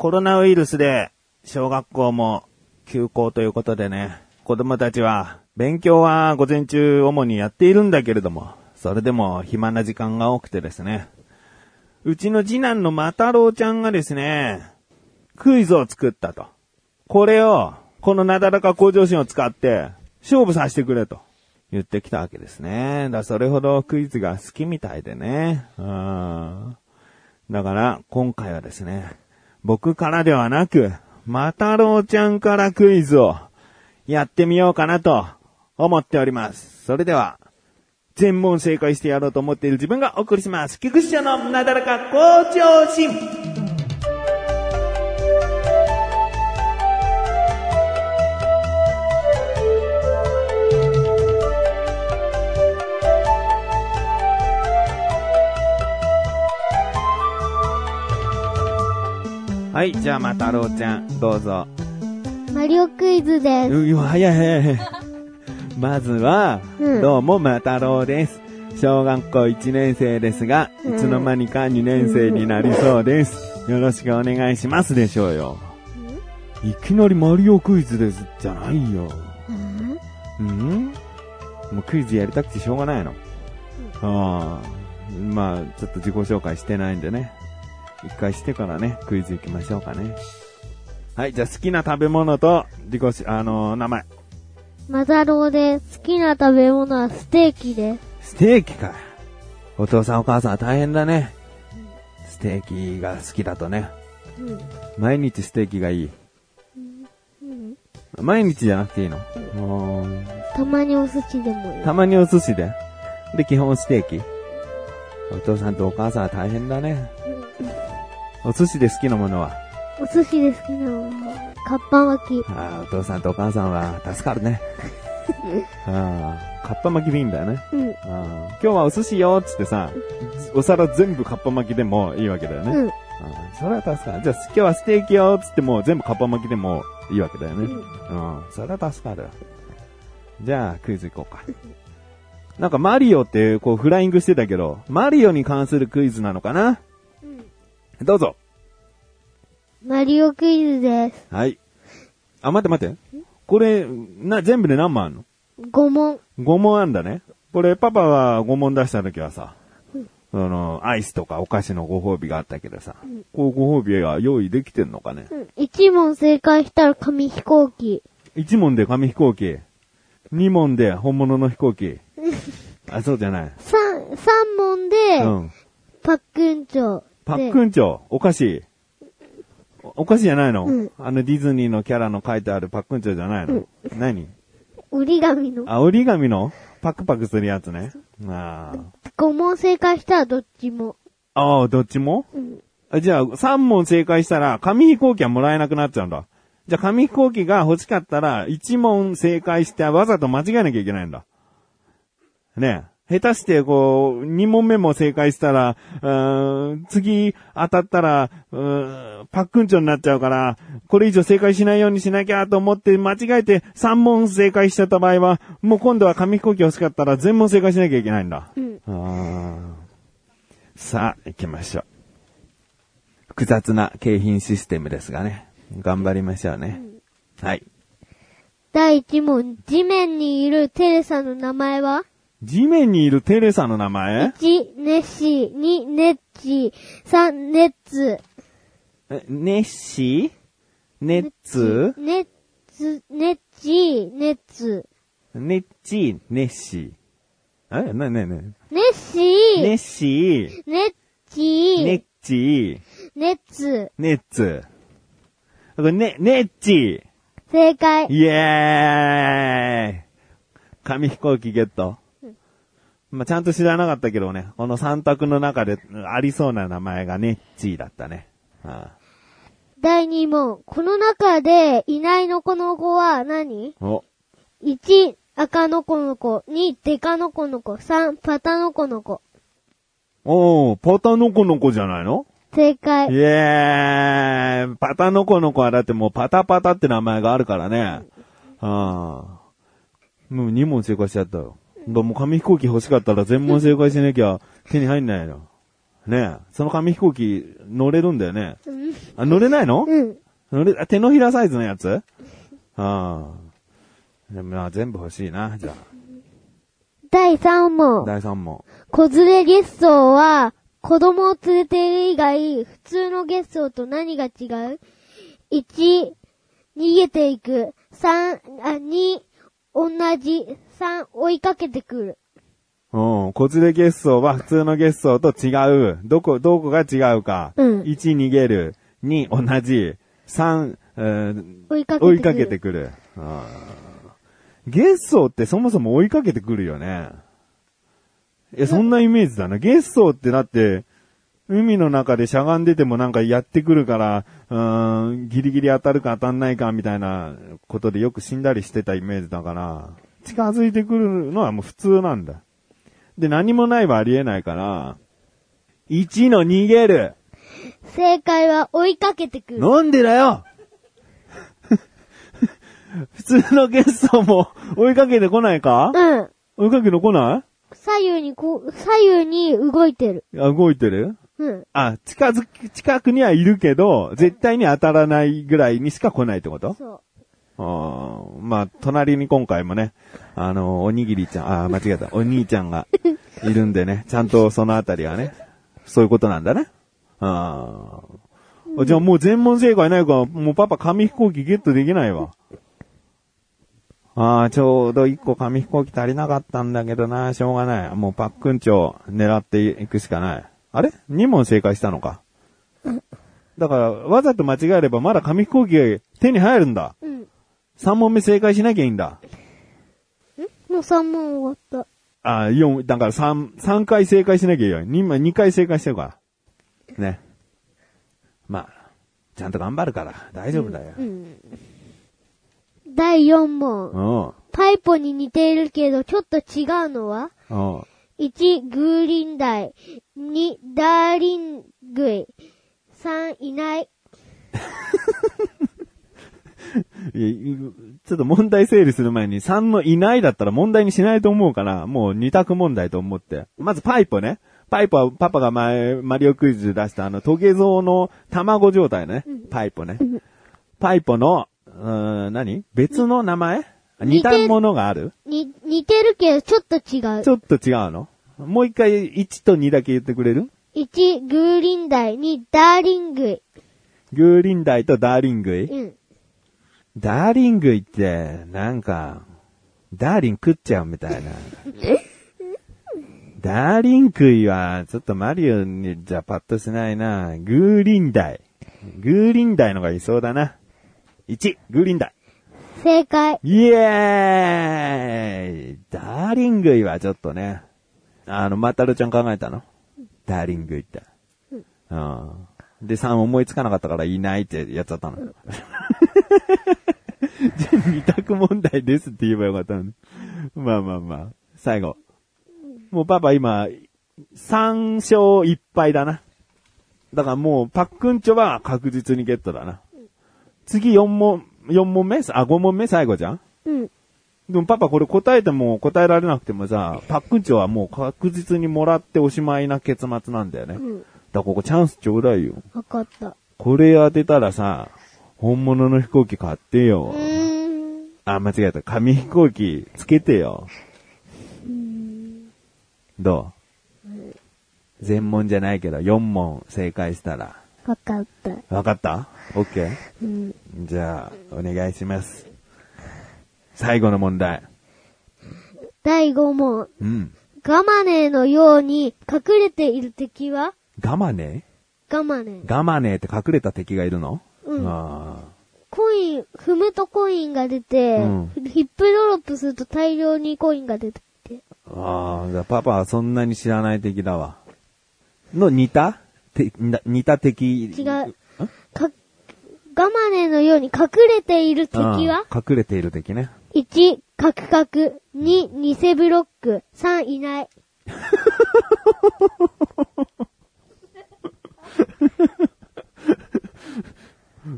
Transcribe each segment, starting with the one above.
コロナウイルスで小学校も休校ということでね、子供たちは勉強は午前中主にやっているんだけれども、それでも暇な時間が多くてですね、うちの次男のマタロウちゃんがですね、クイズを作ったと。これを、このなだらか向上心を使って、勝負させてくれと。言ってきたわけですね。だからそれほどクイズが好きみたいでね。うん。だから、今回はですね、僕からではなく、またろうちゃんからクイズをやってみようかなと思っております。それでは、全問正解してやろうと思っている自分がお送りします。菊池社のなだらか向上心。はい、じゃあまたろうちゃん、どうぞ。マリオクイズです。うわ、早い早い早い。まずは、うんどうも、またろうです。小学校1年生ですが、うんいつの間にか2年生になりそうです。よろしくお願いしますでしょうよ。いきなりマリオクイズです、じゃないよ。うんうん？もうクイズやりたくてしょうがないの。ああ、まあ、ちょっと自己紹介してないんでね。一回してからね、クイズ行きましょうかね。はい、じゃあ好きな食べ物と、自己し、あのー名前。マタロウで好きな食べ物はステーキです。ステーキか。お父さんお母さんは大変だね。ステーキが好きだとね。うん。毎日ステーキがいい。うん。毎日じゃなくていいの？うんたまにお寿司でもいい。たまにお寿司で。で、基本ステーキ。お父さんとお母さんは大変だね。お寿司で好きなものは？お寿司で好きなのは、カッパ巻き。ああお父さんとお母さんは助かるね。ああカッパ巻きでいいんだよね。うん。ああ今日はお寿司よーっつってさ、お皿全部カッパ巻きでもいいわけだよね。うん。ああそれは助かる。じゃあ今日はステーキよーっつっても全部カッパ巻きでもいいわけだよね。うん。それは助かる。じゃあクイズ行こうか。なんかマリオってこうフライングしてたけど、マリオに関するクイズなのかな？どうぞ。マリオクイズです。はい。あ、待って待って。これ、な、全部で何問あんの？5問。5問あんだね。これ、パパは5問出した時はさ、あの、アイスとかお菓子のご褒美があったけどさ、こうご褒美が用意できてんのかね？うん。1問正解したら紙飛行機。1問で紙飛行機、2問で本物の飛行機？あ、そうじゃない。3、三問で、うん。パックンチョ。パックンチョ、お菓子。おお菓子じゃないの、うんあのディズニーのキャラの書いてあるパックンチョじゃないの、何？折り紙の。あ、折り紙の？パクパクするやつね。あ5問正解したらどっちも。あ。ああ、どっちも？うん。あじゃあ、3問正解したら、紙飛行機はもらえなくなっちゃうんだ。じゃあ、紙飛行機が欲しかったら、1問正解してわざと間違えなきゃいけないんだ。ねえ。下手して、こう、2問目も正解したら、うーん次当たったら、うーんパックンチョになっちゃうから、これ以上正解しないようにしなきゃと思って間違えて3問正解しちゃった場合は、もう今度は紙飛行機欲しかったら全問正解しなきゃいけないんだ。うん。あーさあ、行きましょう。複雑な景品システムですがね。頑張りましょうね。はい。第1問。地面にいるテレサの名前は？地面にいるテレサの名前 ?1、ネッシー。2、ネッチー。3、ネッツ。えネッシーネッツネッツ、ネッチー、ネッツ。ネッチーネッシー。えなになになにネッシー。ネッシーネッチー。ネッチーネッツ。ネッツ。これね、ネッチ正解。イエーイ紙飛行機ゲット。まあ、ちゃんと知らなかったけどね、この3択の中でありそうな名前がネッチーだったね。あ第2問。この中でいないのこの子は何？あお、?1、赤の子の子。2、デカの子の子。3、パタの子の子。おー、パタノコの子じゃないの？イ正解。エーイパタノコの子はだってもうパタパタって名前があるからね。ああ。もう2問正解しちゃったよ。もう紙飛行機欲しかったら全問正解しなきゃ手に入んないの。ねえ、その紙飛行機乗れるんだよね。うん。あ、乗れないの？うん。乗れ、あ手のひらサイズのやつ？ああ。でもまあ全部欲しいな、じゃ第3あ。問。第3問。子連れゲストは、子供を連れている以外、普通のゲストと何が違う ?1、逃げていく。3、あ、2、同じ。3、追いかけてくる。うん。子連れゲストは普通のゲストと違う。どこ、どこが違うか。うん1、逃げる。2、同じ。3、えー追いかけてくる。追いかけてくる。あーゲストってそもそも追いかけてくるよね。いや、そんなイメージだな。ゲストってだって、海の中でしゃがんでてもなんかやってくるから、うーん、ギリギリ当たるか当たんないかみたいなことでよく死んだりしてたイメージだから、近づいてくるのはもう普通なんだ。で、何もないはありえないから、1の逃げる。正解は追いかけてくる。なんでだよ 普通のゲストも追いかけてこないか？うん。追いかけてこな左右にこう、左右に動いてる。いあ、動いてる？うん。あ、近づき、近くにはいるけど、絶対に当たらないぐらいにしか来ないってこと？そあーまあ、隣に今回もね、あの、おにぎりちゃん、あー、間違えた、お兄ちゃんがいるんでね、ちゃんとそのあたりはね、そういうことなんだね。あーじゃあもう全問正解ないから、もうパパ紙飛行機ゲットできないわ。ああ、ちょうど一個紙飛行機足りなかったんだけどな、しょうがない。もうパックンチョ狙っていくしかない。あれ？二問正解したのか？だから、わざと間違えればまだ紙飛行機が手に入るんだ。う。うん。三問目正解しなきゃいいんだ。もう3問終わっああ、四、だから三、三回正解しなきゃいいよ。二、二回正解してるから。ね。まあ、ちゃんと頑張るから、大丈夫だよた。。うん。第4問。うん。パイポに似ているけど、ちょっと違うのは？うん。1、グーリンダイ。2、ダーリングイ。3、いない。いやいちょっと問題整理する前に3のいないだったら問題にしないと思うから、もう2択問題と思って。まずパイプね。パイプはパパが前、マリオクイズで出したあの、トゲゾウの卵状態ね。パイプね。パイプの、うーん、何？別の名前？似たものがある？に、似てるけど、ちょっと違うち。ょっと違うの？もう一回1と2だけ言ってくれる？1、グーリンダイ。2、ダーリングイ。グーリンダイとダーリング？イうん。ダーリングイって、なんか、ダーリン食っちゃうみたいな。ダーリンクイは、ちょっとマリオにじゃパッとしないな。グーリンダイ。グーリンダイのがいそうだな。1、グーリンダイ。正解。イエーイダーリングイはちょっとね。あの、マタルちゃん考えたの？ダーリングイって。うん。うんで、3思いつかなかったからいないってやっちゃったの。じゃ二択問題ですって言えばよかったのに。まあまあまあ。最後。もうパパ今、3勝1敗だな。だからもうパックンチョは確実にゲットだな。次4問、4問目？あ、5問目？最後じゃんうん。でもパパこれ答えても答えられなくてもさ、パックンチョはもう確実にもらっておしまいな結末なんだよね。だかうん。らここチャンスちょうだいよ。わかった。これ当てたらさ、本物の飛行機買ってよう。ーん。あ、間違えた。紙飛行機つけてよ。どう？全問じゃないけど、4問正解したら。わかった。わかった ?OK? うん。じゃあ、お願いします。最後の問題。第5問。うん。ガマネーのように隠れている敵は？ガマネ？ガマネー。ガマネって隠れた敵がいるの？うんあコイン、踏むとコインが出て、うんヒップドロップすると大量にコインが出てきて。ーあー。じゃあパパはそんなに知らない敵だわ。の似た？てな似た敵？違う。か、ガマネーのように隠れている敵は？うん隠れている敵ね。?1、カクカク。2、偽ブロック。3、いない。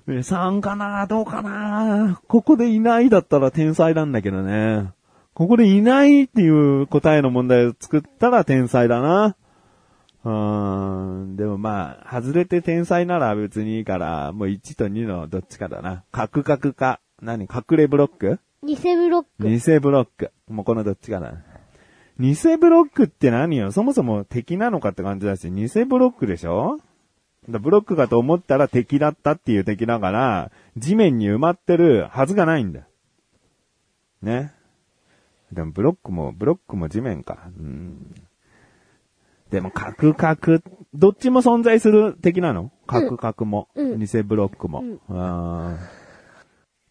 3かな？どうかな？ここでいないだったら天才なんだけどね。ここでいないっていう答えの問題を作ったら天才だな。うーん、でもまあ、外れて天才なら別にいいから、もう1と2のどっちかだな。カクカクか。何？隠れブロック？偽ブロック。偽ブロック。もうこのどっちかだな。偽ブロックって何よ？そもそも敵なのかって感じだし、偽ブロックでしょ？だブロックかと思ったら敵だったっていう敵だから、地面に埋まってるはずがないんだよ。ね？でもブロックも、ブロックも地面か。うん。でも、カクカク、どっちも存在する敵なの？カクカクも、うん偽ブロックも。うんあー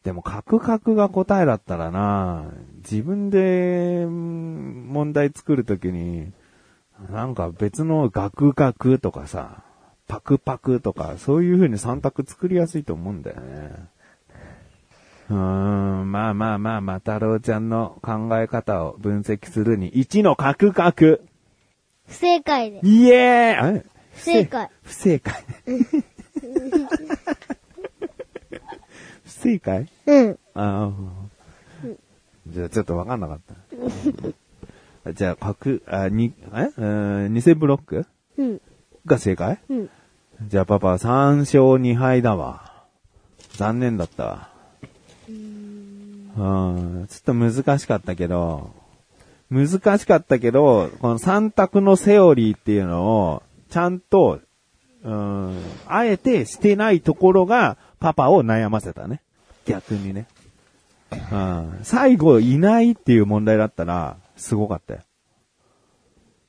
でも、カクカクが答えだったらな、自分でうん問題作るときに、なんか別のガクガクとかさ、パクパクとか、そういう風に3択作りやすいと思うんだよね。うーん、まあまあまあ、ま太郎ちゃんの考え方を分析するに、1のカクカク。不正解で。イエーイえ不正解。不正解。不正解うん。ああ。じゃあちょっとわかんなかった。じゃあ、角、あ、に、え？うーん偽ブロック？うん。が正解？うん。じゃあパパ3勝2敗だわ。残念だったわ。うん。ちょっと難しかったけど、難しかったけど、この3択のセオリーっていうのを、ちゃんと、うん、あえてしてないところが、パパを悩ませたね。逆にね。うん。最後いないっていう問題だったら、すごかったよ。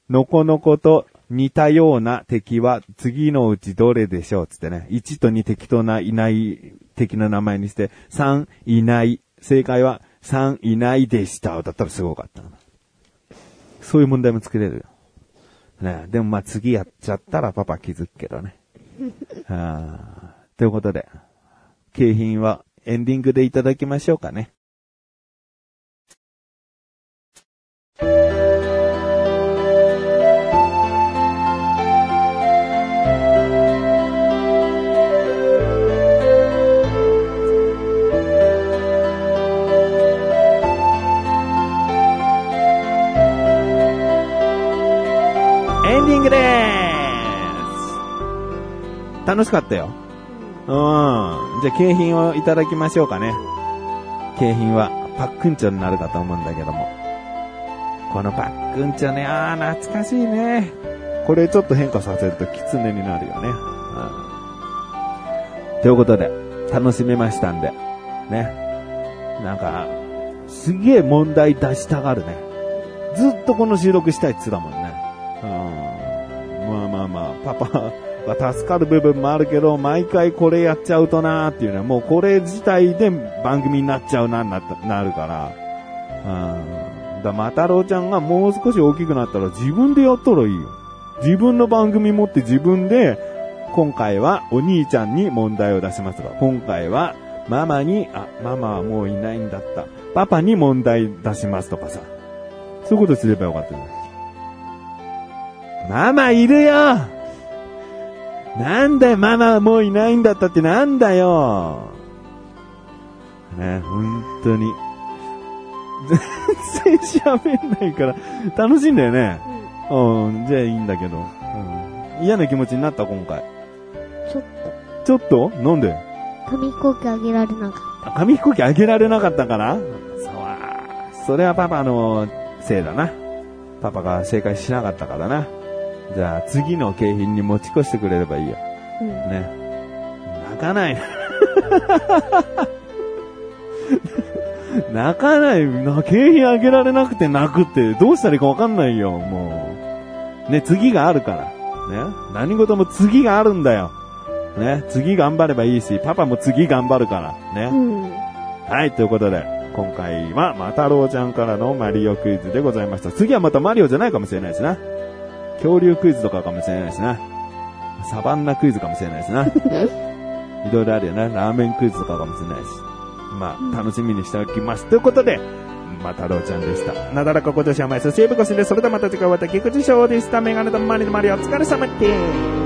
のこのこと似たような敵は次のうちどれでしょうつってね。1と2適当ないない敵の名前にして、3いない。正解は3いないでした。だったらすごかったな。そういう問題も作れるよ。ねでもまあ次やっちゃったらパパ気づくけどね。は あということで、景品はエンディングでいただきましょうかね。エンディングです楽しかったよ。うん。じゃあ、景品をいただきましょうかね。景品は、パックンチョになるかと思うんだけども。このパックンチョね、あー、懐かしいね。これちょっと変化させるとキツネになるよね。うん。ということで、楽しめましたんで。ね。なんか、すげえ問題出したがるね。ずっとこの収録したいって言ってたもんね。うん。まあまあまあ、パパは助かる部分もあるけど、毎回これやっちゃうとなーっていうね、もうこれ自体で番組になっちゃうな、なったなるから。うん。だ、ま太郎ちゃんがもう少し大きくなったら自分でやったらいいよ。自分の番組持って自分で、今回はお兄ちゃんに問題を出しますが、今回はママに、あ、ママはもういないんだった。パパに問題出しますとかさ。そういうことすればよかったね。ママいるよなんだよ、ママはもういないんだったってなんだよね、本当に。全然喋んないから、楽しいんだよね。うん、じゃあいいんだけど。うん、嫌な気持ちになった、今回。ちょっちょっと？なんで？と、紙飛行機あげられなかっあ紙飛行機あげられなかったからそうそれはパパのせいだな。パパが正解しなかったからな。じゃあ次の景品に持ち越してくれればいいよ。た。うん。ね。泣かない。泣かない。な景品あげられなくて泣くってどうしたらいいかわかんないよ、もう。ね、次があるから。ね。何事も次があるんだよ。ね。次頑張ればいいし、パパも次頑張るから。ね。うん。はい、ということで、今回は、またろうちゃんからのマリオクイズでございました。次はまたマリオじゃないかもしれないしな。恐竜クイズとかかもしれないしな。サバンナクイズかもしれないしな。いろいろあるよな。ラーメンクイズとかかもしれないし。まあ、楽しみにしておきます。ということで、またろうちゃんでした。なだらか今年は前、そしてエブコシンで、それではまた次回お会いいたい菊池翔でした。メガネとマリのマリオお疲れ様です。